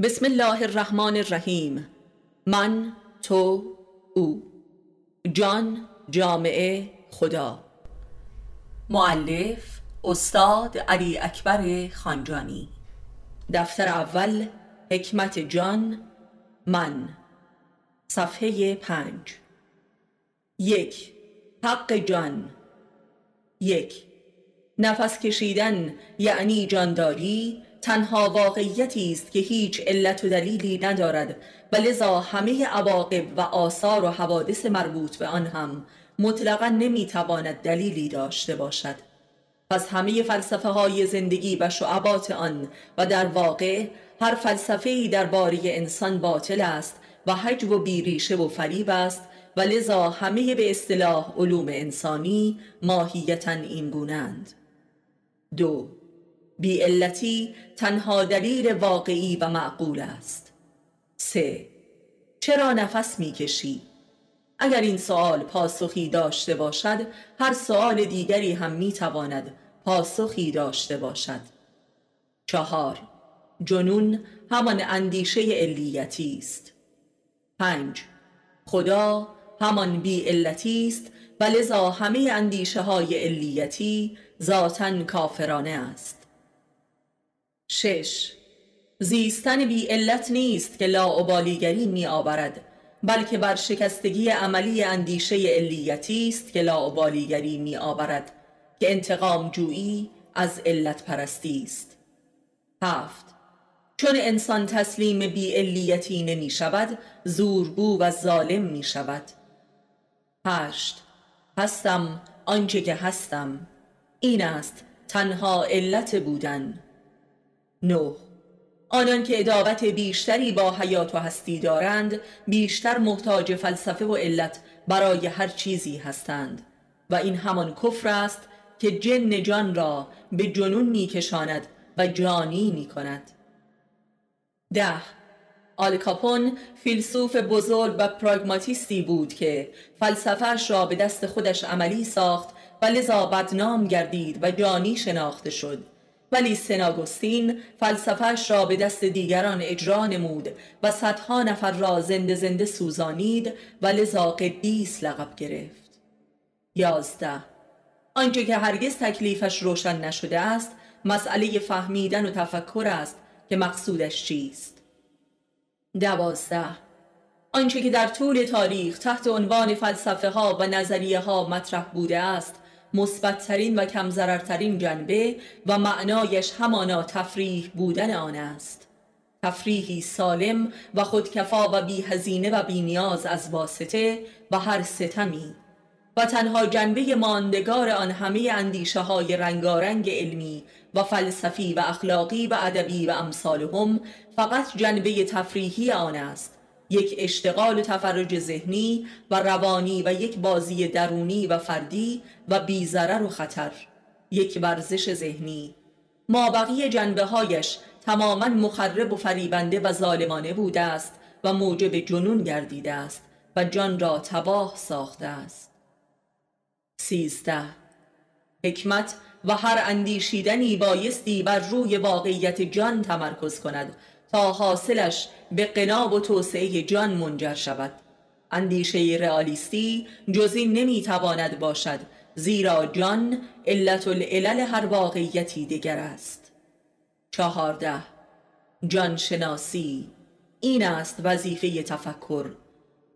بسم الله الرحمن الرحیم من تو او جان جامعه خدا معلف استاد علی اکبر خانجانی دفتر اول حکمت جان من صفحه پنج یک حق جان یک نفس کشیدن یعنی جانداری تنها واقعیتی است که هیچ علت و دلیلی ندارد و لذا همه عواقب و آثار و حوادث مربوط به آن هم مطلقا نمی‌تواند دلیلی داشته باشد. پس همه فلسفه های زندگی و شعبات آن و در واقع هر فلسفه ای درباره انسان باطل است و حجو و بیریشه و فریب است و لذا همه به اصطلاح علوم انسانی ماهیتا این گونند دو بیعلتی تنها دلیل واقعی و معقول است. سه. چرا نفس می‌کشی؟ اگر این سوال پاسخی داشته باشد هر سوال دیگری هم می‌تواند پاسخی داشته باشد. چهار. جنون همان اندیشه علیتی است. پنج. خدا همان بی علتی است و لذا همه اندیشه های علیتی ذاتا کافرانه است. شش. زیستن بی علت نیست که لاعبالیگری می آورد بلکه بر شکستگی عملی اندیشه علیتی است که لاعبالیگری می آورد که انتقام جویی از علت پرستی است. هفت. چون انسان تسلیم بی علیتی نمی شود زورگو و ظالم می شود. هشت. هستم آنچه که هستم این است تنها علت بودن. نه آنان که ادابت بیشتری با حیات و هستی دارند بیشتر محتاج فلسفه و علت برای هر چیزی هستند. و این همان کفر است که جن جان را به جنون میکشاند و جانی می کند ده آلکاپون فیلسوف بزرگ و پراگماتیستی بود که فلسفهش را به دست خودش عملی ساخت و لذا بدنام گردید و جانی شناخته شد. ولی سناگوستین فلسفهش را به دست دیگران اجرا نمود و صدها نفر را زنده زنده سوزانید و لذا قدیس لقب گرفت. یازده. آنچه که هرگز تکلیفش روشن نشده است مسئله فهمیدن و تفکر است که مقصودش چیست. دوازده. آنچه که در طول تاریخ تحت عنوان فلسفه ها و نظریه ها مطرح بوده است مثبتترین و کم جنبه و معنایش همانا تفریح بودن آن است. تفریحی سالم و خودکفا و بی هزینه و بی نیاز از واسطه و هر ستمی. و تنها جنبه ماندگار آن همه اندیشه های رنگارنگ علمی و فلسفی و اخلاقی و ادبی و امثالهم فقط جنبه تفریحی آن است. یک اشتغال تفرج ذهنی و روانی و یک بازی درونی و فردی و بیزرر و خطر. یک ورزش ذهنی. ما بقیه جنبه هایش تماما مخرب و فریبنده و ظالمانه بوده است و موجب جنون گردیده است و جان را تباه ساخته است. سیزده. حکمت و هر اندیشیدنی بایستی بر روی واقعیت جان تمرکز کند تا حاصلش به قناب و توسعه جان منجر شود. اندیشه رئالیستی جز این نمی‌تواند باشد زیرا جان علت العلل هر واقعیتی دیگر است. چهارده. جان شناسی این است وظیفه تفکر.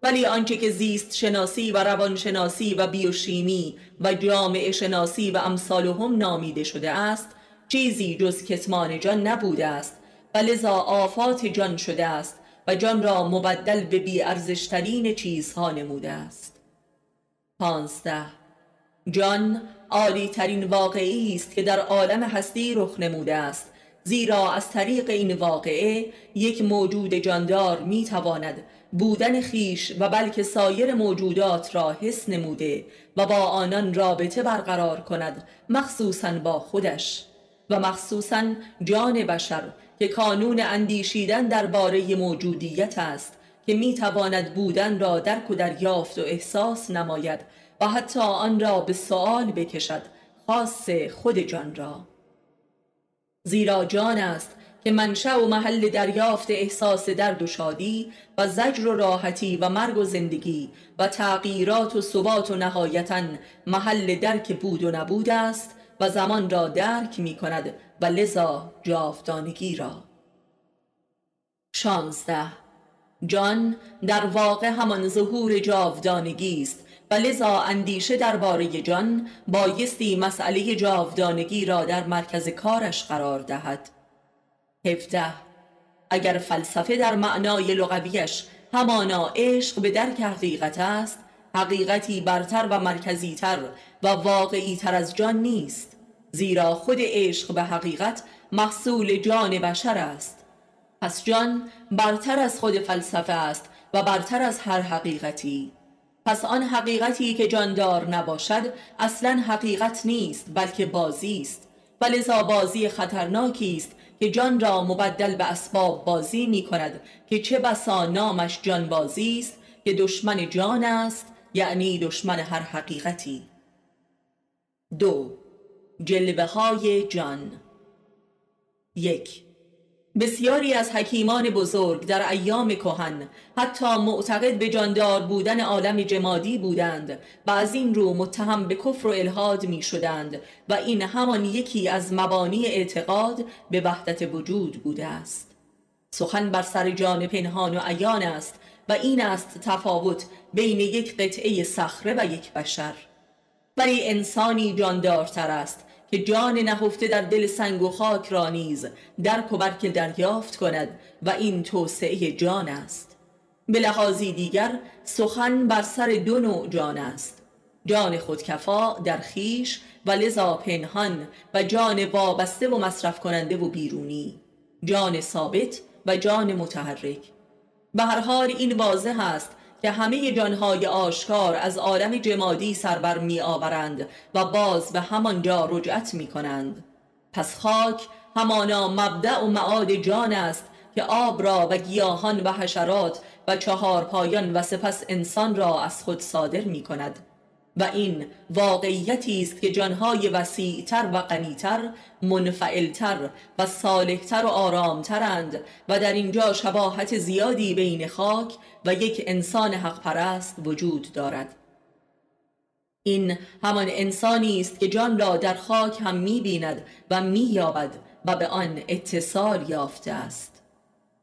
ولی آنچه که زیست شناسی و روان شناسی و بیوشیمی و جامعه شناسی و امثالهم نامیده شده است چیزی جز کتمان جان نبوده است و لذا آفات جان شده است و جان را مبدل به بی ارزشترین چیزها نموده است. پانزده. جان عالی ترین واقعی است که در عالم هستی رخ نموده است زیرا از طریق این واقعه یک موجود جاندار می تواند بودن خیش و بلکه سایر موجودات را حس نموده و با آنان رابطه برقرار کند مخصوصا با خودش. و مخصوصا جان بشر که کانون اندیشیدن درباره موجودیت است که می تواند بودن را درک و دریافت و احساس نماید و حتی آن را به سوال بکشد خاص خود جان را. زیرا جان است که منشأ و محل دریافت احساس درد و شادی و زجر و راحتی و مرگ و زندگی و تغییرات و ثبات و نهایتا محل درک بود و نبود است و زمان را درک می کند و لذا جاودانگی را. شانزده. جان در واقع همان ظهور جاودانگی است و لذا اندیشه درباره جان بایستی مسئله جاودانگی را در مرکز کارش قرار دهد. هفته اگر فلسفه در معنای لغویش همانا عشق به درک حقیقت است حقیقتی برتر و مرکزیتر و واقعیتر از جان نیست زیرا خود عشق به حقیقت محصول جان بشر است. پس جان برتر از خود فلسفه است و برتر از هر حقیقتی. پس آن حقیقتی که جاندار نباشد اصلا حقیقت نیست بلکه بازی است. و لذا بازی خطرناکی است که جان را مبدل به اسباب بازی می کند که چه بسا نامش جان بازی است که دشمن جان است یعنی دشمن هر حقیقتی. دو. جلوه های جان. یک. بسیاری از حکیمان بزرگ در ایام کهن حتی معتقد به جاندار بودن عالم جمادی بودند و از این رو متهم به کفر و الهاد می شدند و این همان یکی از مبانی اعتقاد به وحدت وجود بوده است. سخن بر سر جان پنهان و عیان است و این است تفاوت بین یک قطعه صخره و یک بشر. ولی انسانی جاندارتر است که جان نهفته در دل سنگ و خاک را نیز درک و برک دریافت کند و این توسعه جان است. به لحاظی دیگر سخن بر سر دو نوع جان است. جان خودکفا در خیش و لذا پنهان و جان وابسته و مصرف کننده و بیرونی. جان ثابت و جان متحرک. به هر حال این واضح است که همه جانهای آشکار از عالم جمادی سربر می آورند و باز به همانجا رجعت می کنند. پس خاک همانا مبدع و معاد جان است که آب را و گیاهان و حشرات و چهار پایان و سپس انسان را از خود صادر می کند. و این واقعیتی است که جانهای وسیعتر و غنیتر منفعلتر و صالحتر و آرامترند و در اینجا شباهت زیادی بین خاک و یک انسان حق پرست وجود دارد. این همان انسانی است که جان را در خاک هم می بیند و می یابد و به آن اتصال یافته است.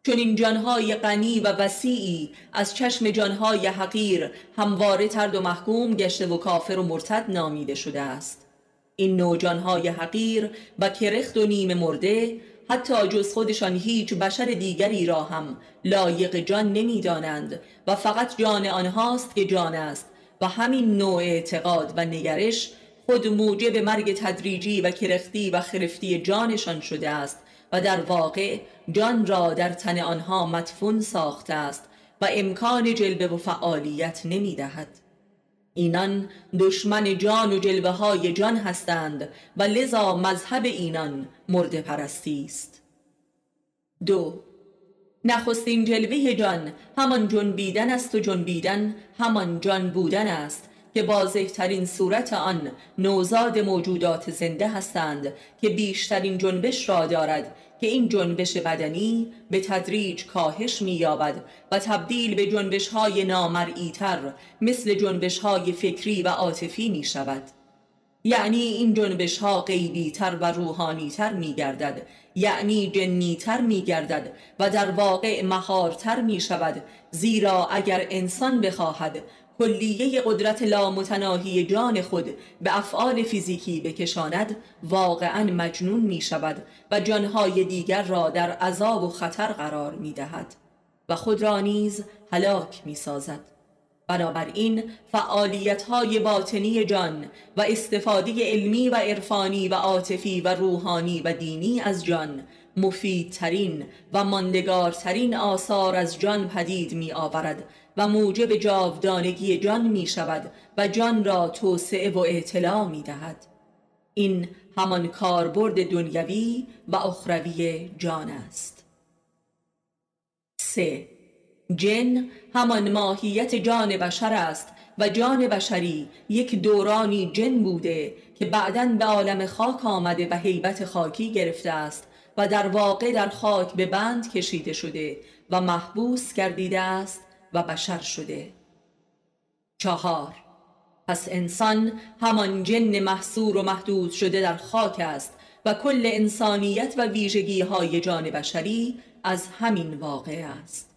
چون این جانهای غنی و وسیعی از چشم جانهای حقیر همواره ترد و محکوم گشته و کافر و مرتد نامیده شده است. این نوع جانهای حقیر و کرخت و نیم مرده حتی جز خودشان هیچ بشر دیگری را هم لایق جان نمی‌دانند و فقط جان آنهاست که جان است و همین نوع اعتقاد و نگرش خود موجب مرگ تدریجی و کرختی و خرفتی جانشان شده است و در واقع جان را در تن آنها مدفون ساخته است و امکان جلبه و فعالیت نمی دهد. اینان دشمن جان و جلوه های جان هستند و لذا مذهب اینان مرد پرستی است. دو نخستین جلوه جان همان جنبیدن است و جنبیدن همان جان بودن است که ترین صورت آن نوزاد موجودات زنده هستند که بیشترین جنبش را دارد که این جنبش بدنی به تدریج کاهش می‌یابد و تبدیل به جنبش های نامرئیتر مثل جنبش های فکری و عاطفی می شود یعنی این جنبش ها غیبی تر و روحانی تر می گردد یعنی جنی تر می گردد و در واقع مهارتر می شود زیرا اگر انسان بخواهد کلیه قدرت لامتناهی جان خود به افعال فیزیکی بکشاند واقعا مجنون می شود و جانهای دیگر را در عذاب و خطر قرار می دهد و خود را نیز هلاک می سازد بنابراین فعالیت های باطنی جان و استفاده علمی و عرفانی و عاطفی و روحانی و دینی از جان مفیدترین و ماندگارترین آثار از جان پدید می آورد و موجب جاودانگی جان می شود و جان را توسعه و اطلاع می دهد این همان کاربرد دنیوی و اخروی جان است. سه. جن همان ماهیت جان بشر است و جان بشری یک دورانی جن بوده که بعدا به عالم خاک آمده و حیبت خاکی گرفته است و در واقع در خاک به بند کشیده شده و محبوس گردیده است و بشر شده. چهار. پس انسان همان جن محصور و محدود شده در خاک است و کل انسانیت و ویژگی های جان بشری از همین واقع است.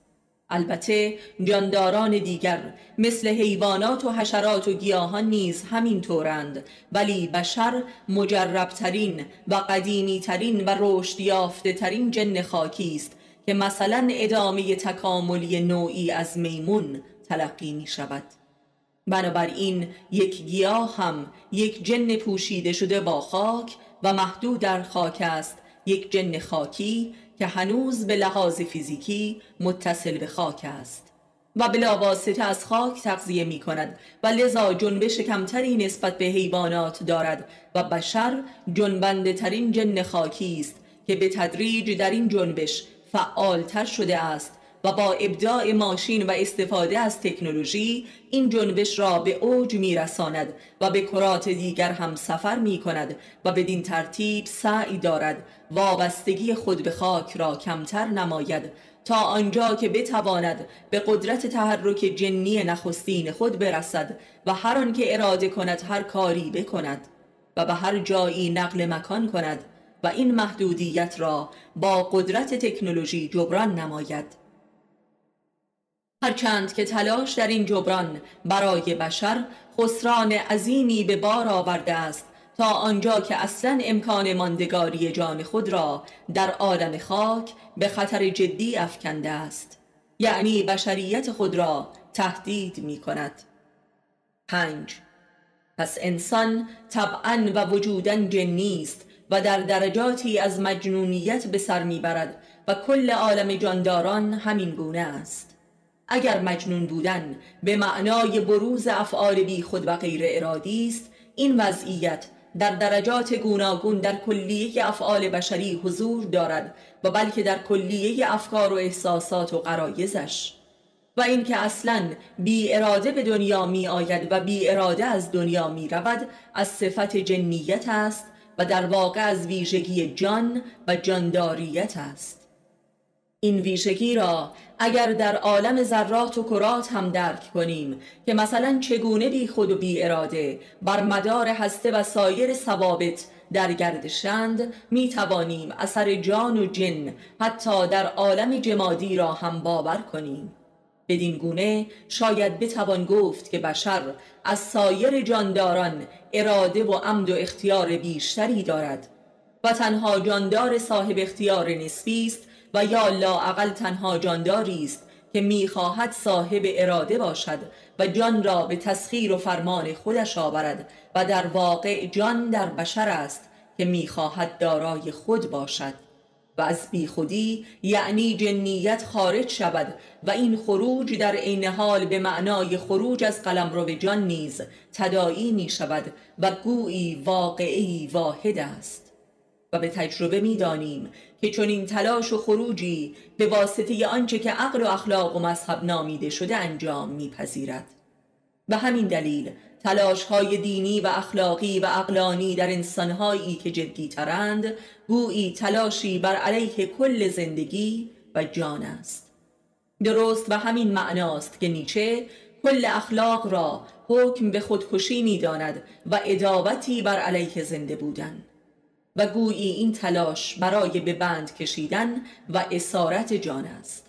البته جانداران دیگر مثل حیوانات و حشرات و گیاهان نیز همین طورند ولی بشر مجربترین و قدیمیترین و رشد یافته ترین جن خاکی است که مثلا ادامه تکاملی نوعی از میمون تلقی می شود بنابراین یک گیاه هم یک جن پوشیده شده با خاک و محدود در خاک است. یک جن خاکی که هنوز به لحاظ فیزیکی متصل به خاک است و بلا واسطه از خاک تغذیه می کند و لذا جنبش کمتری نسبت به حیوانات دارد و بشر جنبنده ترین جن خاکی است که به تدریج در این جنبش فعالتر شده است و با ابداع ماشین و استفاده از تکنولوژی این جنبش را به اوج میرساند و به کرات دیگر هم سفر می کند و بدین ترتیب سعی دارد وابستگی خود به خاک را کمتر نماید تا آنجا که بتواند به قدرت تحرک جنی نخستین خود برسد و هر که اراده کند هر کاری بکند و به هر جایی نقل مکان کند و این محدودیت را با قدرت تکنولوژی جبران نماید. هرچند که تلاش در این جبران برای بشر خسران عظیمی به بار آورده است تا آنجا که اصلا امکان ماندگاری جان خود را در عالم خاک به خطر جدی افکنده است. یعنی بشریت خود را تهدید می کند. پنج. پس انسان طبعا و وجودا جنی است و در درجاتی از مجنونیت به سر می‌برد و کل عالم جانداران همین گونه است. اگر مجنون بودن به معنای بروز افعال بی خود و غیر ارادی است این وضعیت در درجات گوناگون در کلیه افعال بشری حضور دارد و بلکه در کلیه افکار و احساسات و قرایزش و اینکه اصلا بی اراده به دنیا می آید و بی اراده از دنیا می رود از صفت جنیت است و در واقع از ویژگی جان و جانداریت است. این ویژگی را اگر در عالم ذرات و کرات هم درک کنیم که مثلا چگونه بی خود و بی اراده بر مدار هسته و سایر ثوابت در گردشند می توانیم اثر جان و جن حتی در عالم جمادی را هم باور کنیم. بدین گونه شاید بتوان گفت که بشر از سایر جانداران اراده و عمد و اختیار بیشتری دارد و تنها جاندار صاحب اختیار نسبی است و یا لاعقل تنها جانداری است که می‌خواهد صاحب اراده باشد و جان را به تسخیر و فرمان خودش آورد و در واقع جان در بشر است که می‌خواهد دارای خود باشد. و از بیخودی یعنی جنیت خارج شود و این خروج در عین حال به معنای خروج از قلمرو جان نیز تدایی می شود و گویی واقعی واحد است. و به تجربه می‌دانیم که چون این تلاش و خروجی به واسطه آنچه که عقل و اخلاق و مذهب نامیده شده انجام میپذیرد. و همین دلیل تلاش های دینی و اخلاقی و اقلانی در انسانهایی که جدی ترند گویی تلاشی بر علیه کل زندگی و جان است. درست و همین معناست که نیچه کل اخلاق را حکم به خودکشی می‌داند و ادابتی بر علیه زنده بودن. و گویی این تلاش برای به بند کشیدن و اسارت جان است.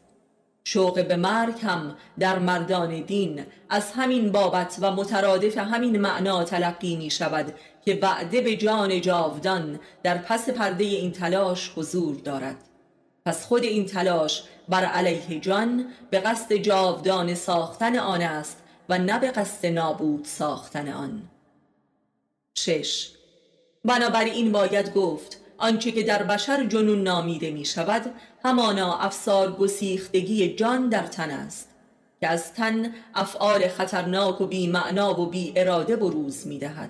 شوق به مرگ هم در مردان دین از همین بابت و مترادف همین معنا تلقی می شود که وعده به جان جاودان در پس پرده این تلاش حضور دارد. پس خود این تلاش بر علیه جان به قصد جاودان ساختن آن است و نه به قصد نابود ساختن آن. شش بنابراین باید گفت آنچه که در بشر جنون نامیده می شود همانا افسار گسیختگی جان در تن است که از تن افعال خطرناک و بی معنا و بی اراده بروز می دهد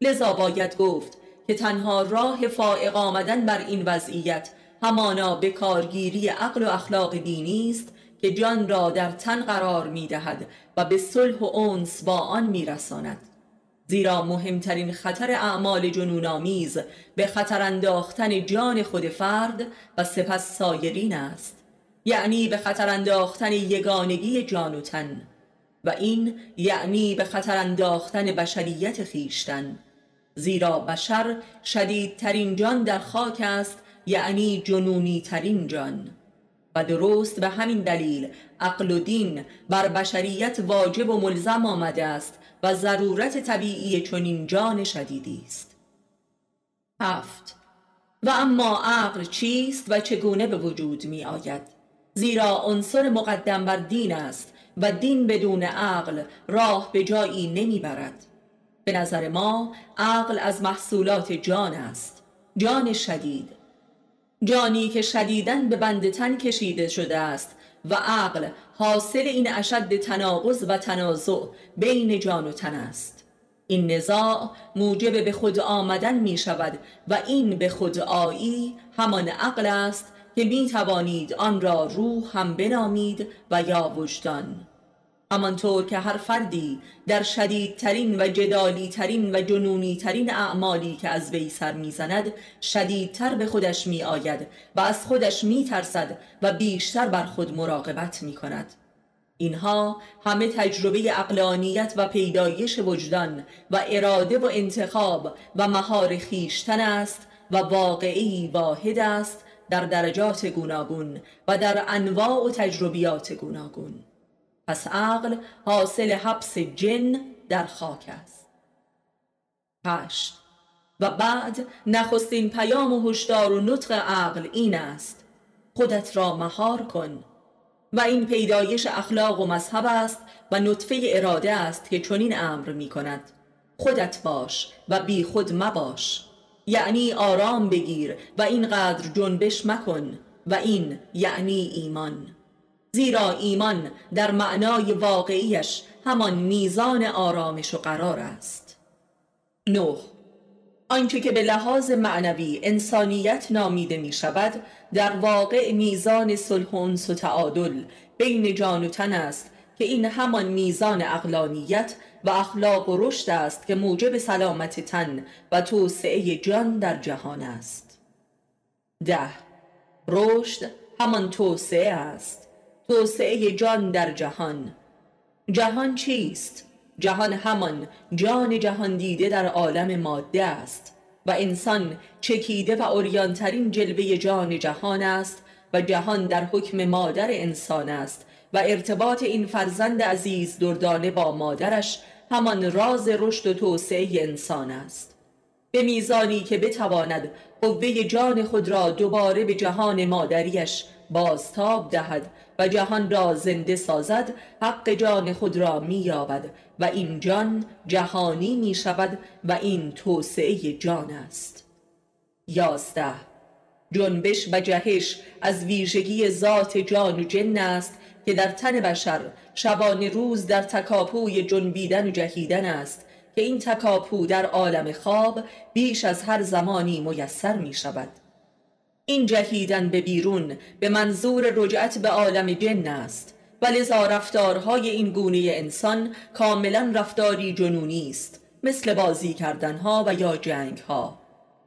لذا باید گفت که تنها راه فائق آمدن بر این وضعیت همانا به کارگیری عقل و اخلاق دینی است که جان را در تن قرار می دهد و به صلح و انس با آن می رساند زیرا مهمترین خطر اعمال جنونآمیز به خطر انداختن جان خود فرد و سپس سایرین است. یعنی به خطر انداختن یگانگی جان و تن. و این یعنی به خطر انداختن بشریت خیشتن زیرا بشر شدیدترین جان در خاک است یعنی جنونی ترین جان. درست به همین دلیل عقل و دین بر بشریت واجب و ملزم آمده است و ضرورت طبیعی چنین جان شدیدی است. هفت. و اما عقل چیست و چگونه به وجود می آید؟ زیرا عنصر مقدم بر دین است و دین بدون عقل راه به جایی نمی برد. به نظر ما عقل از محصولات جان است. جان شدید جانی که شدیدن به بند تن کشیده شده است و عقل حاصل این اشد تناقض و تنازع بین جان و تن است. این نزاع موجب به خود آمدن می شود و این به خود آیی همان عقل است که می توانید آن را روح هم بنامید و یا وجدان. همانطور که هر فردی در شدیدترین و جدالی ترین و جنونی ترین اعمالی که از وی سر می‌زند شدیدتر به خودش می آید و از خودش می ترسد و بیشتر بر خود مراقبت می کند اینها همه تجربه اقلانیت و پیدایش وجدان و اراده و انتخاب و مهار خیشتن است و واقعی واحد است در درجات گوناگون و در انواع و تجربیات گوناگون. پس عقل حاصل حبس جن در خاک است. هشت. و بعد نخستین پیام و هشدار و نطق عقل این است خودت را مهار کن. و این پیدایش اخلاق و مذهب است و نطفه اراده است که چنین امر می کند. خودت باش و بی خود مباش. یعنی آرام بگیر و اینقدر جنبش مکن و این یعنی ایمان. زیرا ایمان در معنای واقعیش همان میزان آرامش و قرار است. نه. آنچه که به لحاظ معنوی انسانیت نامیده می شود در واقع میزان صلح و تعادل بین جان و تن است که این همان میزان اقلانیت و اخلاق و رشد است که موجب سلامت تن و توسعه جان در جهان است. ده. رشد همان توسعه است توسعه جان در جهان. جهان چیست؟ جهان همان جان جهان دیده در عالم ماده است. و انسان چکیده و اوریانترین جلوه جان جهان است و جهان در حکم مادر انسان است و ارتباط این فرزند عزیز دردانه با مادرش همان راز رشد و توسعه انسان است. به میزانی که بتواند قوه جان خود را دوباره به جهان مادریش بازتاب دهد و جهان را زنده سازد حق جان خود را مییابد و این جان جهانی می شود و این توسعه جان است. یازده. جنبش و جهش از ویژگی ذات جان و جن است که در تن بشر شبانه روز در تکاپوی جنبیدن و جهیدن است که این تکاپو در عالم خواب بیش از هر زمانی میسر می شود این جهیدن به بیرون به منظور رجعت به عالم جن است. و لذا رفتارهای این گونه انسان کاملا رفتاری جنونی است مثل بازی کردنها و یا جنگها.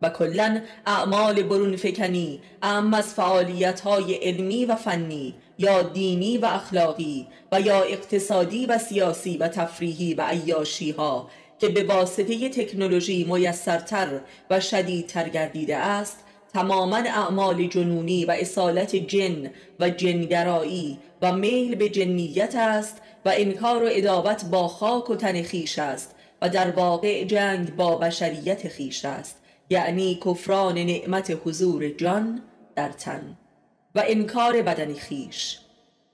و کلا اعمال برون فکنی اعم از فعالیت های علمی و فنی یا دینی و اخلاقی و یا اقتصادی و سیاسی و تفریحی و عیاشی ها که به واسطه تکنولوژی میسرتر و شدیدتر گردیده است تماما اعمال جنونی و اصالت جن و جنگرایی و میل به جنیت است و انکار و ادابت با خاک و تن خیش است و در واقع جنگ با بشریت خیش است. یعنی کفران نعمت حضور جان در تن و انکار بدن خیش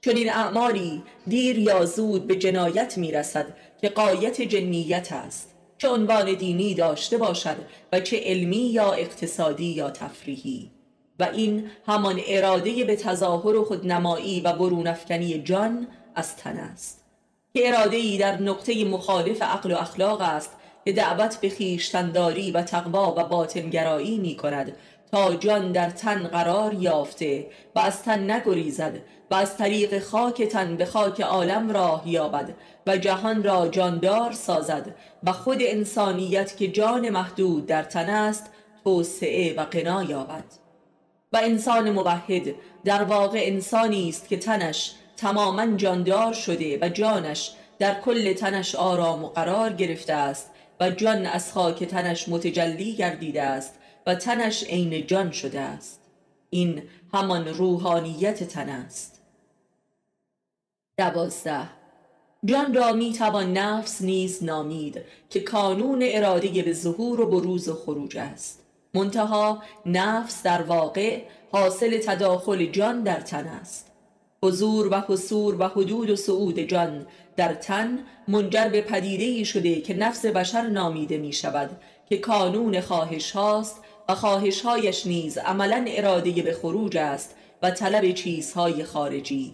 چون این اعمالی دیر یا زود به جنایت می رسد که قایت جنیت است. چه عنوان دینی داشته باشد و چه علمی یا اقتصادی یا تفریحی. و این همان اراده به تظاهر و خودنمایی و برونفکنی جان از تن است. که اراده ای در نقطه مخالف عقل و اخلاق است که دعوت به خیشتنداری و تقوا و باطنگرایی می کند تا جان در تن قرار یافته و از تن نگریزد و از طریق خاک تن به خاک عالم راه یابد و جهان را جاندار سازد و خود انسانیت که جان محدود در تن است توسعه و قنا یابد. و انسان موحد در واقع انسانی است که تنش تماما جاندار شده و جانش در کل تنش آرام و قرار گرفته است و جان از خاک تنش متجلی گردیده است تنش عین جان شده است. این همان روحانیت تن است. دوازده. جان را می توان نفس نیز نامید که کانون اراده به ظهور و بروز و خروج است. منتها نفس در واقع حاصل تداخل جان در تن است. حضور و حصور و حدود و صعود جان در تن منجر به پدیده شده که نفس بشر نامیده می شود که کانون خواهش هاست و خواهشهایش نیز عملا اراده به خروج است و طلب چیزهای خارجی.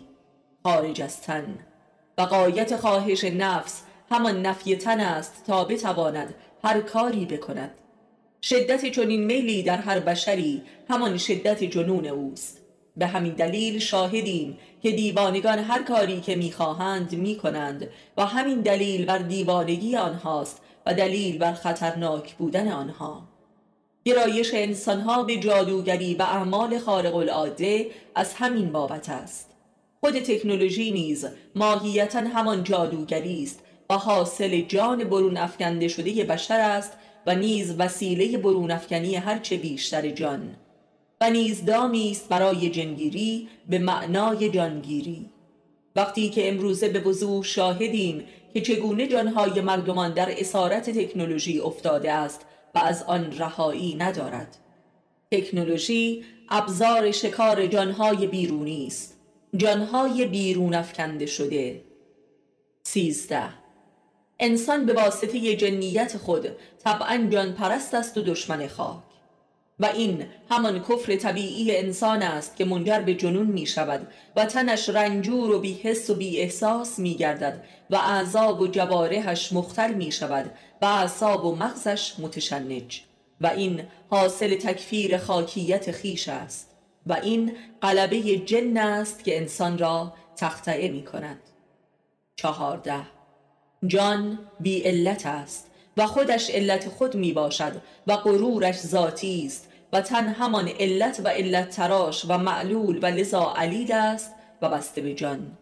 خارج از تن. و قایت خواهش نفس همان نفی تن است تا بتواند هر کاری بکند. شدت چنین میلی در هر بشری همان شدت جنون اوست. به همین دلیل شاهدیم که دیوانگان هر کاری که می‌خواهند می‌کنند و همین دلیل بر دیوانگی آنهاست و دلیل بر خطرناک بودن آنها. گرایش انسانها به جادوگری و اعمال خارق العاده از همین بابت است. خود تکنولوژی نیز ماهیتا همان جادوگری است و حاصل جان برون افکنده شده بشر است و نیز وسیله برون افکنی هرچه بیشتر جان و نیز دامی است برای جنگیری به معنای جانگیری. وقتی که امروزه به وضوح شاهدیم که چگونه جانهای مردمان در اسارت تکنولوژی افتاده است و از آن رهایی ندارد. تکنولوژی ابزار شکار جانهای بیرونی است. جانهای بیرون افکنده شده. سیزده. انسان به واسطه جنیت خود طبعا جان پرست است و دشمن خاک. و این همان کفر طبیعی انسان است که منجر به جنون می شود و تنش رنجور و بیحس و بی احساس می گردد و اعضاب و جوارحش مختل می شود و اعصاب و مغزش متشنج. و این حاصل تکفیر خاکیت خیش است. و این قلبه جن است که انسان را تختعه می کند. چهارده. جان بی علت است و خودش علت خود می باشد و غرورش ذاتی است و تن همان علت و علت تراش و معلول و لذا علیل است و بسته به جان.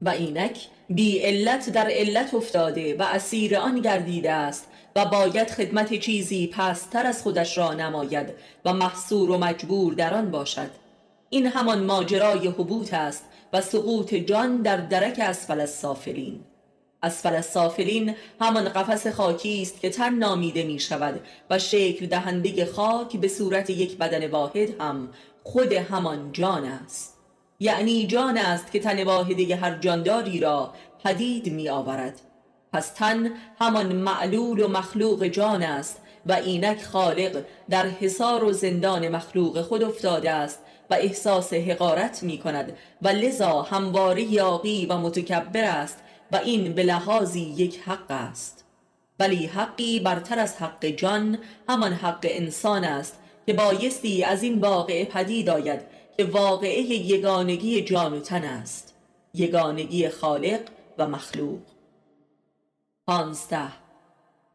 و اینک بی علت در علت افتاده و اسیر آن گردیده است و باید خدمت چیزی پستر از خودش را نماید و محصور و مجبور در آن باشد. این همان ماجرای حبوط است و سقوط جان در درک اسفل السافلین. اسفل السافلین همان قفس خاکی است که تن نامیده می شود و شکل دهنده خاک به صورت یک بدن واحد هم خود همان جان است. یعنی جان است که تن واحده هر جانداری را پدید می آورد پس تن همان معلول و مخلوق جان است و اینک خالق در حصار و زندان مخلوق خود افتاده است و احساس حقارت می کند و لذا همواره یاقی و متکبر است و این به لحاظی یک حق است. ولی حقی برتر از حق جان همان حق انسان است که بایستی از این واقعه پدید آید که واقعه یگانگی جان و تن است یگانگی خالق و مخلوق. پانزده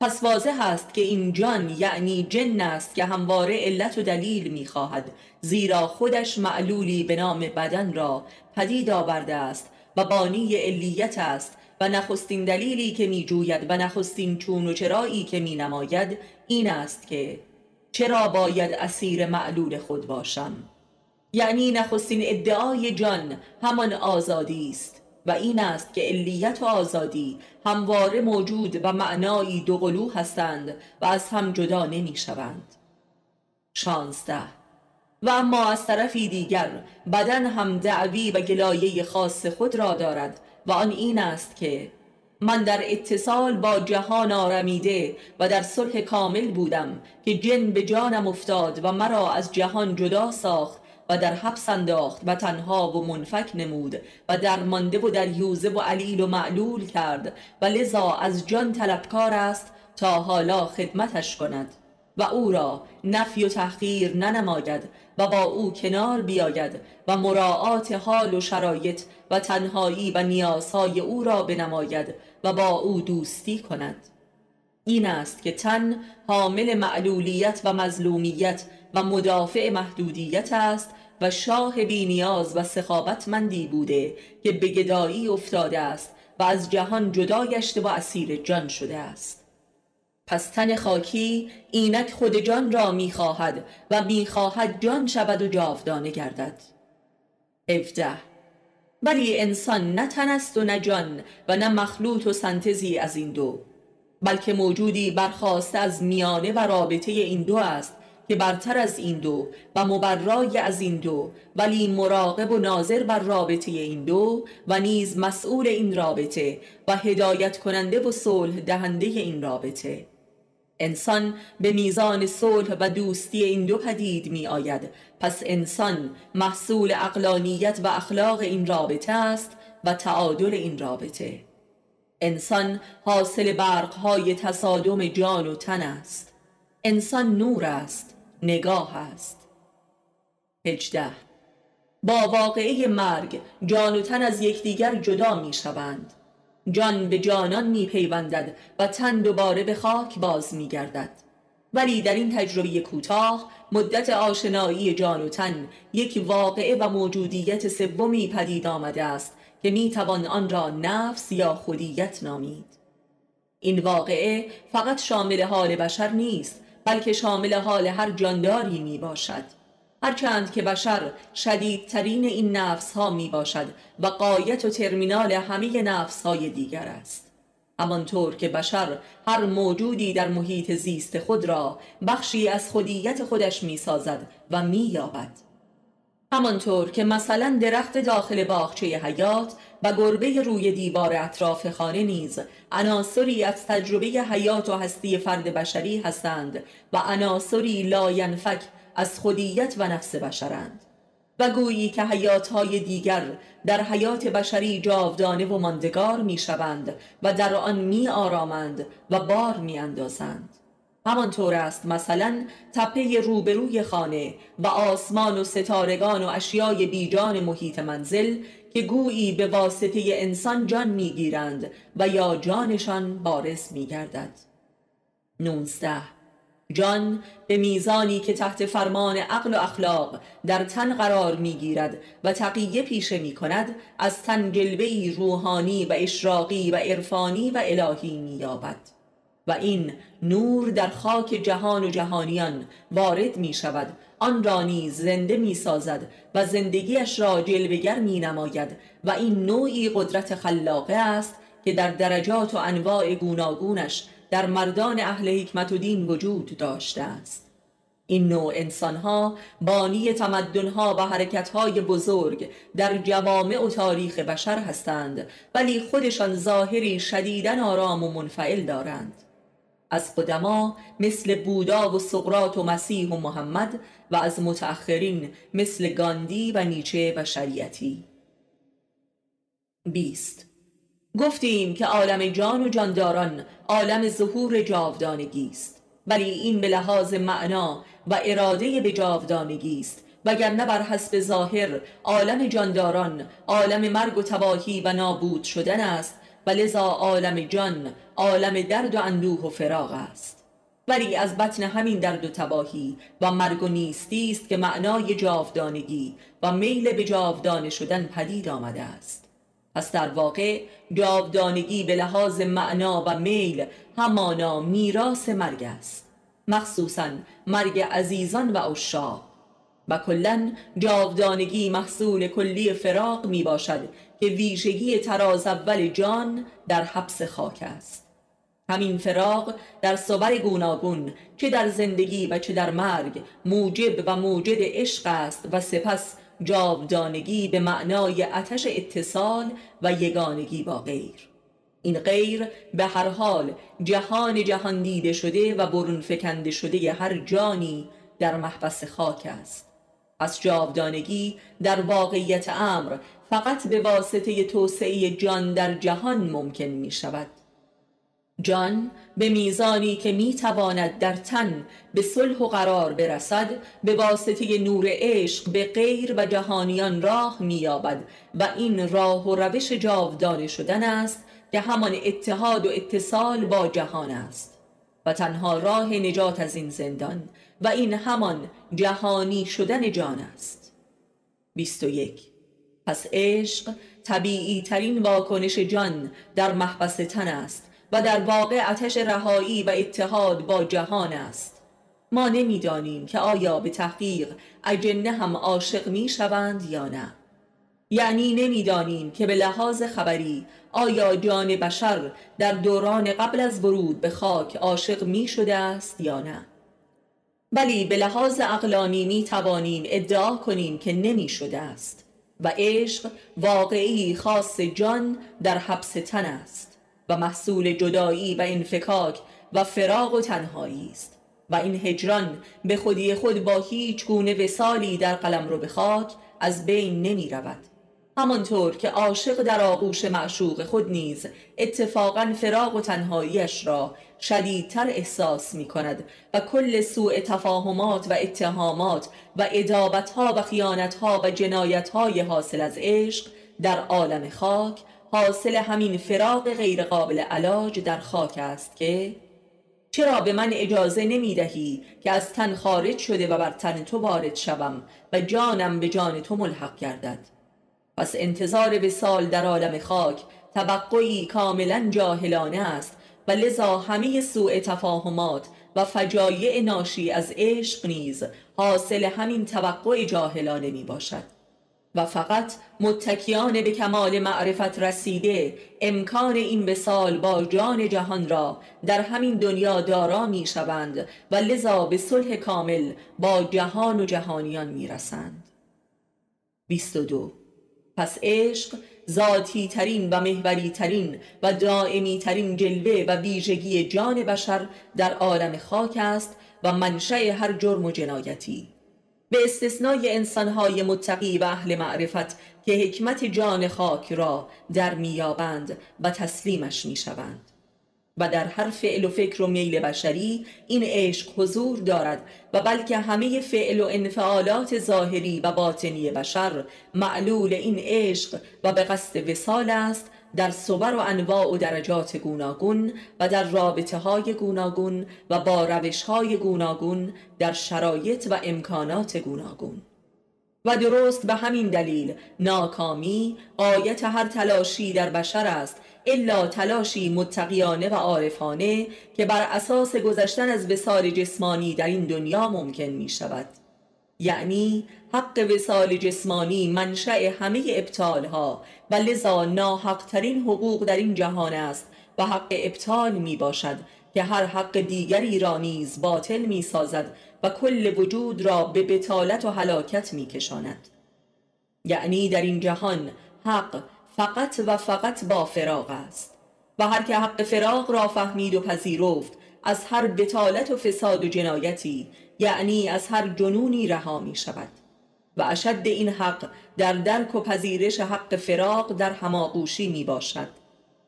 پس واضح است که این جان یعنی جن است که همواره علت و دلیل می‌خواهد زیرا خودش معلولی به نام بدن را پدید آورده است و بانی علیت است و نخستین دلیلی که می جوید و نخستین چون و چرایی که می نماید این است که چرا باید اسیر معلول خود باشم؟ یعنی نخستین ادعای جان همان آزادی است و این است که علیت و آزادی همواره موجود و معنایی دوقلو هستند و از هم جدا نمی شوند شانزده. و اما از طرفی دیگر بدن هم دعوی و گلایه خاص خود را دارد و آن این است که من در اتصال با جهان آرمیده و در صلح کامل بودم که جن به جانم افتاد و مرا از جهان جدا ساخت و در حبس انداخت و تنها و منفک نمود و در مانده و در یوزه و علیل و معلول کرد. و لذا از جان طلبکار است تا حالا خدمتش کند. و او را نفی و تحقیر ننماید و با او کنار بیاید و مراعات حال و شرایط و تنهایی و نیازهای او را بنماید و با او دوستی کند. این است که تن حامل معلولیت و مظلومیت و مدافع محدودیت است و شاه بی نیاز و سخاوتمندی بوده که به گدایی افتاده است و از جهان جدا گشته و اسیر جان شده است. پس تن خاکی اینک خود جان را می‌خواهد و می‌خواهد جان شود و جاودانه گردد. افده ولی انسان نه تن است و نه جان و نه مخلوط و سنتزی از این دو بلکه موجودی برخواسته از میانه و رابطه این دو است که برتر از این دو و مبرای از این دو ولی مراقب و ناظر بر رابطه این دو و نیز مسئول این رابطه و هدایت کننده و صلح دهنده این رابطه. انسان به میزان صلح و دوستی این دو پدید می آید. پس انسان محصول اقلانیت و اخلاق این رابطه است و تعادل این رابطه. انسان حاصل برقهای تصادم جان و تن است. انسان نور است. نگاه است. هجده. با واقعه مرگ جان و تن از یکدیگر جدا می شوند. جان به جانان می پیوندد و تن دوباره به خاک باز می گردد. ولی در این تجربه کوتاه مدت آشنایی جان و تن یک واقعه و موجودیت سومی پدید آمده است که می توان آن را نفس یا خودیت نامید. این واقعه فقط شامل حال بشر نیست بلکه شامل حال هر جانداری می باشد. هرچند که بشر شدیدترین این نفس ها می باشد و قایت و ترمینال همه نفس های دیگر است. همانطور که بشر هر موجودی در محیط زیست خود را بخشی از خودیت خودش می سازد و می یابد. همانطور که مثلا درخت داخل باغچه حیات و گربه روی دیوار اطراف خانه نیز عناصری از تجربه حیات و هستی فرد بشری هستند و عناصری لاینفک از خودیت و نفس بشرند و گویی که حیاتهای دیگر در حیات بشری جاودانه و ماندگار می شوند و در آن می آرامند و بار می اندازند. همانطور است مثلا تپه روبروی خانه و آسمان و ستارگان و اشیای بیجان محیط منزل که گویی به واسطه انسان جان می‌گیرند و یا جانشان بارز میگردد. نونزده. جان به میزانی که تحت فرمان عقل و اخلاق در تن قرار می‌گیرد و تقیه پیشه می کند از تن جلوه روحانی و اشراقی و عرفانی و الهی مییابد. و این نور در خاک جهان و جهانیان وارد می شود آن را نیز زنده می سازد و زندگیش را جلوگر می نماید و این نوعی قدرت خلاقه است که در درجات و انواع گوناگونش در مردان اهل حکمت و دین وجود داشته است. این نوع انسانها بانی تمدنها و حرکتهای بزرگ در جوامع و تاریخ بشر هستند ولی خودشان ظاهری شدیدن آرام و منفعل دارند. از قدما مثل بودا و سقرات و مسیح و محمد و از متأخرین مثل گاندی و نیچه و شریعتی. بیست. گفتیم که عالم جان و جانداران عالم ظهور جاودانگی است. ولی این به لحاظ معنا و اراده به جاودانگی است. وگرنه بر حسب ظاهر عالم جانداران عالم مرگ و تباهی و نابود شدن است و لذا عالم جان عالم درد و اندوه و فراغ است. ولی از بطن همین درد و تباهی و مرگ و نیستی است که معنای جاودانگی و میل به جاودانه شدن پدید آمده است. پس در واقع جاودانگی به لحاظ معنا و میل همانا میراث مرگ است. مخصوصا مرگ عزیزان و اشاق و کلا جاودانگی محصول کلی فراق می باشد که ویژگی تراز اول جان در حبس خاک است. همین فراق در صور گوناگون چه در زندگی و چه در مرگ موجب و موجد عشق است و سپس جاودانگی به معنای اتش اتصال و یگانگی با غیر. این غیر به هر حال جهان جهان دیده شده و برون فکنده شده هر جانی در محبس خاک است. از جاودانگی در واقعیت امر فقط به واسطه توسعه جان در جهان ممکن می شود جان به میزانی که می‌تواند در تن به صلح و قرار برسد به واسطه نور عشق به غیر و جهانیان راه مییابد و این راه و روش جاودانه شدن است که همان اتحاد و اتصال با جهان است و تنها راه نجات از این زندان و این همان جهانی شدن جان است. 21 پس عشق طبیعی ترین واکنش جان در محبس تن است و در واقع آتش رهایی و اتحاد با جهان است. ما نمی‌دانیم که آیا به تحقیق اجنه هم عاشق می شوند یا نه. یعنی نمی‌دانیم که به لحاظ خبری آیا جان بشر در دوران قبل از ورود به خاک عاشق می شده است یا نه. ولی به لحاظ اقلانی می توانیم ادعا کنیم که نمی شده است. و عشق واقعی خاص جان در حبس تن است و محصول جدایی و انفکاک و فراغ و تنهایی است و این هجران به خودی خود با هیچ گونه وسالی در قلم رو به خاک از بین نمی رود. همانطور که عاشق در آغوش معشوق خود نیز اتفاقا فراغ و تنهاییش را شدیدتر احساس می کند و کل سوء تفاهمات و اتهامات و ادابتها و خیانتها و جنایتهای حاصل از عشق در عالم خاک حاصل همین فراغ غیرقابل علاج در خاک است که چرا به من اجازه نمی دهی که از تن خارج شده و بر تن تو وارد شوم و جانم به جان تو ملحق گردد؟ پس انتظار سال در عالم خاک توقعی کاملا جاهلانه است و لذا همه سوء تفاهمات و فجایع ناشی از عشق نیز حاصل همین توقع جاهلانه می باشد و فقط متکیان به کمال معرفت رسیده امکان این وسال با جان جهان را در همین دنیا دارا می شوند و لذا به صلح کامل با جهان و جهانیان می رسند 22 پس عشق ذاتی ترین و محوری ترین و دائمی ترین جلوه و ویژگی جان بشر در عالم خاک است و منشأ هر جرم و جنایتی. به استثنای انسانهای متقی و اهل معرفت که حکمت جان خاک را در میابند و تسلیمش می‌شوند. و در هر فعل و فکر و میل بشری این عشق حضور دارد و بلکه همه فعل و انفعالات ظاهری و باطنی بشر معلول این عشق و به قصد وسال است در صور و انواع و درجات گوناگون و در رابطه های گوناگون و با روش های گوناگون در شرایط و امکانات گوناگون. و درست به همین دلیل ناکامی آیت هر تلاشی در بشر است الا تلاشی متقیانه و عارفانه که بر اساس گذشتن از وسال جسمانی در این دنیا ممکن می شود یعنی حق وسال جسمانی منشأ همه ابطال ها و لذا ناحق ترین حقوق در این جهان است و حق ابطال می باشد که هر حق دیگری را نیز باطل می سازد و کل وجود را به بتالت و هلاکت می کشاند یعنی در این جهان حق فقط و فقط با فراغ است. و هر که حق فراغ را فهمید و پذیرفت از هر بتالت و فساد و جنایتی یعنی از هر جنونی رها می شود. و اشد این حق در درک و پذیرش حق فراغ در هماغوشی می باشد.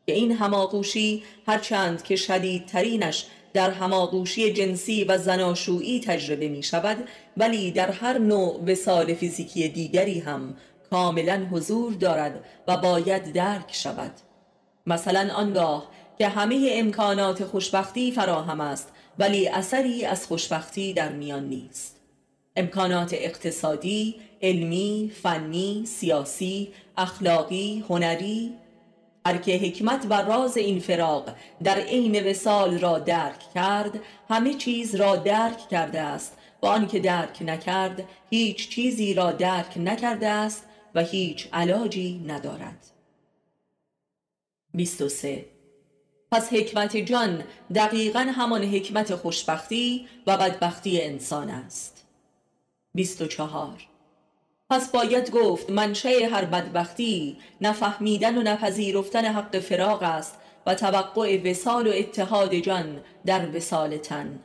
که این هماغوشی هرچند که شدیدترینش در هماغوشی جنسی و زناشویی تجربه می شود ولی در هر نوع وسال فیزیکی دیگری هم کاملا حضور دارد و باید درک شود. مثلا آنگاه که همه امکانات خوشبختی فراهم است ولی اثری از خوشبختی در میان نیست. امکانات اقتصادی، علمی، فنی، سیاسی، اخلاقی، هنری هر که حکمت و راز این فراق در عین وسال را درک کرد همه چیز را درک کرده است. و آنکه درک نکرد هیچ چیزی را درک نکرده است و هیچ علاجی ندارد. 23 پس حکمت جان دقیقا همان حکمت خوشبختی و بدبختی انسان است. 24 پس باید گفت منشه هر بدبختی نفهمیدن و نپذیرفتن حق فراغ است و توقع وسال و اتحاد جان در وسال تن.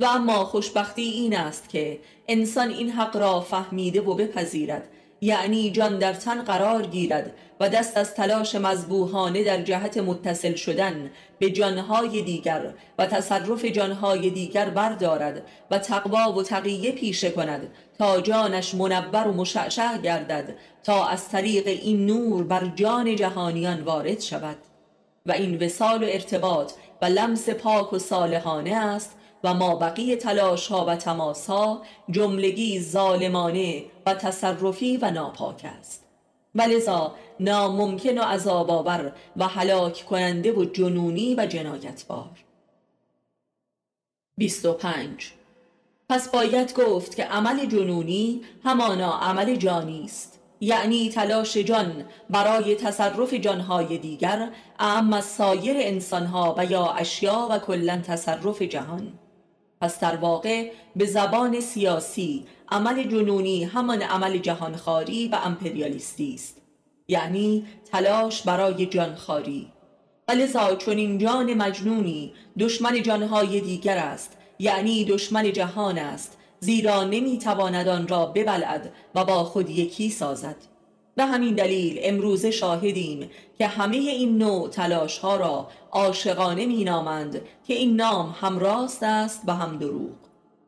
و اما خوشبختی این است که انسان این حق را فهمیده و بپذیرد یعنی جان در تن قرار گیرد و دست از تلاش مذبوحانه در جهت متصل شدن به جانهای دیگر و تصرف جانهای دیگر بردارد و تقوا و تقیه پیشه کند تا جانش منور و مشعشع گردد تا از طریق این نور بر جان جهانیان وارد شود. و این وسال و ارتباط و لمس پاک و صالحانه است و ما بقیه تلاش ها و تماس ها جملگی ظالمانه و تصرفی و ناپاک است. و لذا ناممکن و عذاب آور و هلاک کننده و جنونی و جنایتبار. 25 پس باید گفت که عمل جنونی همانا عمل جانی است. یعنی تلاش جان برای تصرف جانهای دیگر اعم از سایر انسانها و یا اشیا و کلا تصرف جهان. پس در واقع به زبان سیاسی عمل جنونی همان عمل جهانخواری و امپریالیستی است. یعنی تلاش برای جانخواری. و چون این جان مجنونی دشمن جانهای دیگر است یعنی دشمن جهان است زیرا نمی‌تواند آن را ببلعد و با خود یکی سازد. به همین دلیل امروز شاهدیم که همه این نوع تلاش ها را عاشقانه می نامند که این نام هم راست است و هم دروغ.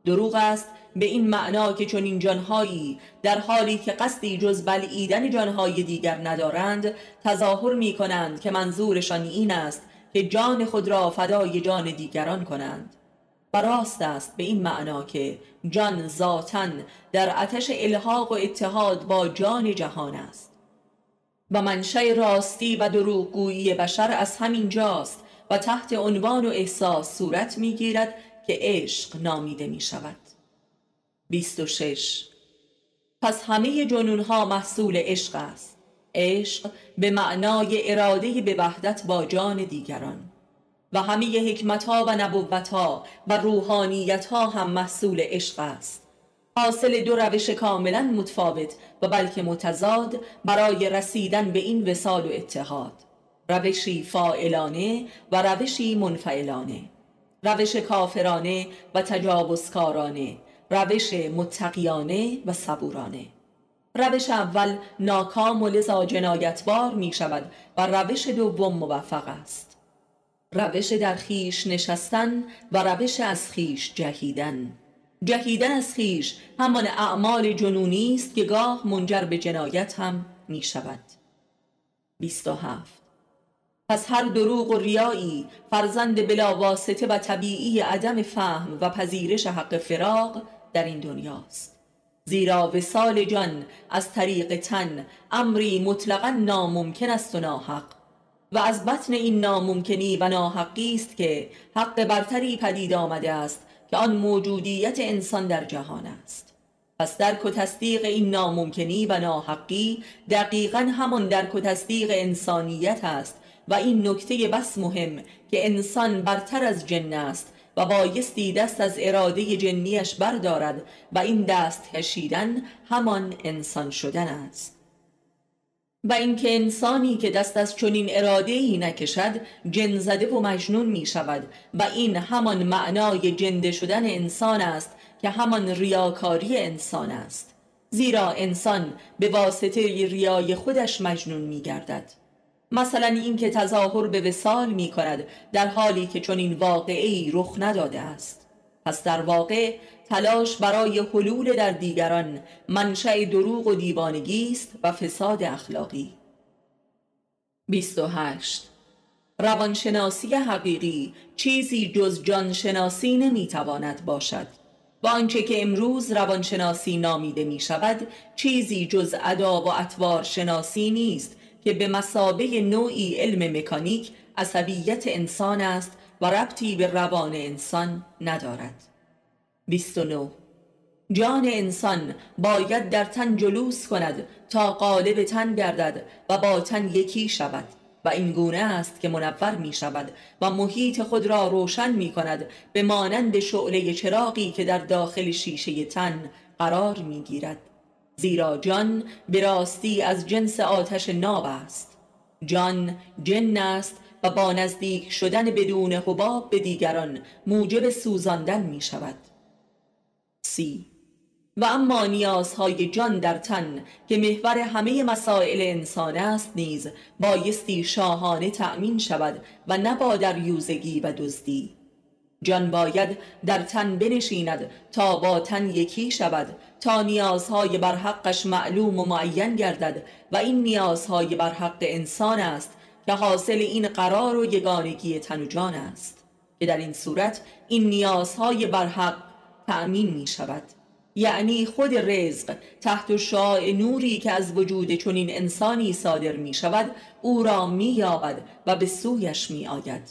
دروغ است به این معنا که چون این جانهایی در حالی که قصدی جز بلعیدن جانهای دیگر ندارند تظاهر می کنند که منظورشان این است که جان خود را فدای جان دیگران کنند. و راست است به این معنا که جان ذاتا در آتش الحاق و اتحاد با جان جهان است. و منشأ راستی و دروغگویی بشر از همین جاست و تحت عنوان و احساس صورت می‌گیرد که عشق نامیده می شود 26 پس همه جنون ها محصول عشق است. عشق به معنای اراده به وحدت با جان دیگران. و همه حکمت ها و نبوت ها و روحانیت ها هم محصول عشق است. حاصل دو روش کاملا متفاوت و بلکه متضاد برای رسیدن به این وسال و اتحاد. روشی فائلانه و روشی منفعلانه. روش کافرانه و تجاوزکارانه. روش متقیانه و صبورانه. روش اول ناکام و لذا جنایتبار می شود و روش دوم موفق است. روش در خیش نشستن و روش از خیش جهیدن. جهیدن از خیش همان اعمال جنونی است که گاه منجر به جنایت هم می شود. 27 پس هر دروغ و ریایی فرزند بلا واسطه و طبیعی عدم فهم و پذیرش حق فراغ در این دنیاست زیرا وسال جان از طریق تن امری مطلقا ناممکن است و ناحق. و از بطن این ناممکنی و ناحقی است که حق برتری پدید آمده است که آن موجودیت انسان در جهان است. پس درک و تصدیق این ناممکنی و ناحقی دقیقا همان درک و تصدیق انسانیت است و این نکته بس مهم که انسان برتر از جن است و بایستی دست از اراده جنیش بردارد و این دست کشیدن همان انسان شدن است. و اینکه انسانی که دست از چنین اراده ای نکشد جن زده و مجنون می شود و این همان معنای جنده شدن انسان است که همان ریاکاری انسان است. زیرا انسان به واسطه ریای خودش مجنون می گردد مثلا اینکه تظاهر به وسال می کند در حالی که چنین واقعی رخ نداده است. پس در واقع تلاش برای حلول در دیگران منشأ دروغ و دیوانگی است و فساد اخلاقی. 28 روانشناسی حقیقی چیزی جز جانشناسی نمی‌تواند باشد. و آنچه که امروز روانشناسی نامیده می شود چیزی جز ادا و اطوار شناسی نیست که به مسابه نوعی علم مکانیک عصبیت انسان است و ربطی به روان انسان ندارد. 29 جان انسان باید در تن جلوس کند تا قالب تن گردد و با تن یکی شود و این گونه است که منور می شود و محیط خود را روشن می کند به مانند شعله چراغی که در داخل شیشه تن قرار می گیرد. زیرا جان به راستی از جنس آتش ناب است. جان جن است و با نزدیک شدن بدون حباب به دیگران موجب سوزاندن می شود. سی و اما نیازهای جان در تن که محور همه مسائل انسان است نیز بایستی شاهانه تأمین شود و نه با دریوزگی و دزدی. جان باید در تن بنشیند تا با تن یکی شود تا نیازهای بر حقش معلوم و معین گردد و این نیازهای بر حق انسان است که حاصل این قرار و یگانگی تن و جان است. که در این صورت این نیازهای بر حق تأمین می شود. یعنی خود رزق تحت شعاع نوری که از وجود چنین انسانی صادر می شود او را می یابد و به سویش می آید.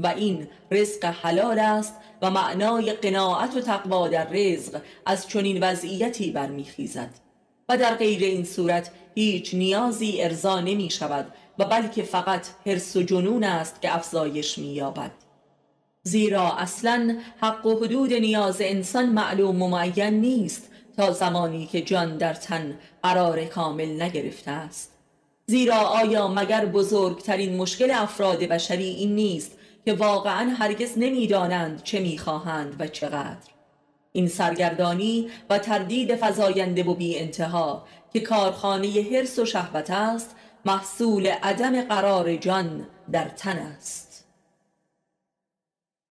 و این رزق حلال است و معنای قناعت و تقوا در رزق از چنین وضعیتی برمیخیزد. و در غیر این صورت هیچ نیازی ارضا نمی شود و بلکه فقط حرس و جنون است که افزایش می یابد. زیرا اصلا حق و حدود نیاز انسان معلوم و معین نیست تا زمانی که جان در تن قرار کامل نگرفته است. زیرا آیا مگر بزرگترین مشکل افراد بشری این نیست که واقعا هرگز نمی‌دانند چه می‌خواهند و چقدر؟ این سرگردانی و تردید فزاینده و بی انتها که کارخانه حرس و شهوت است محصول عدم قرار جان در تن است.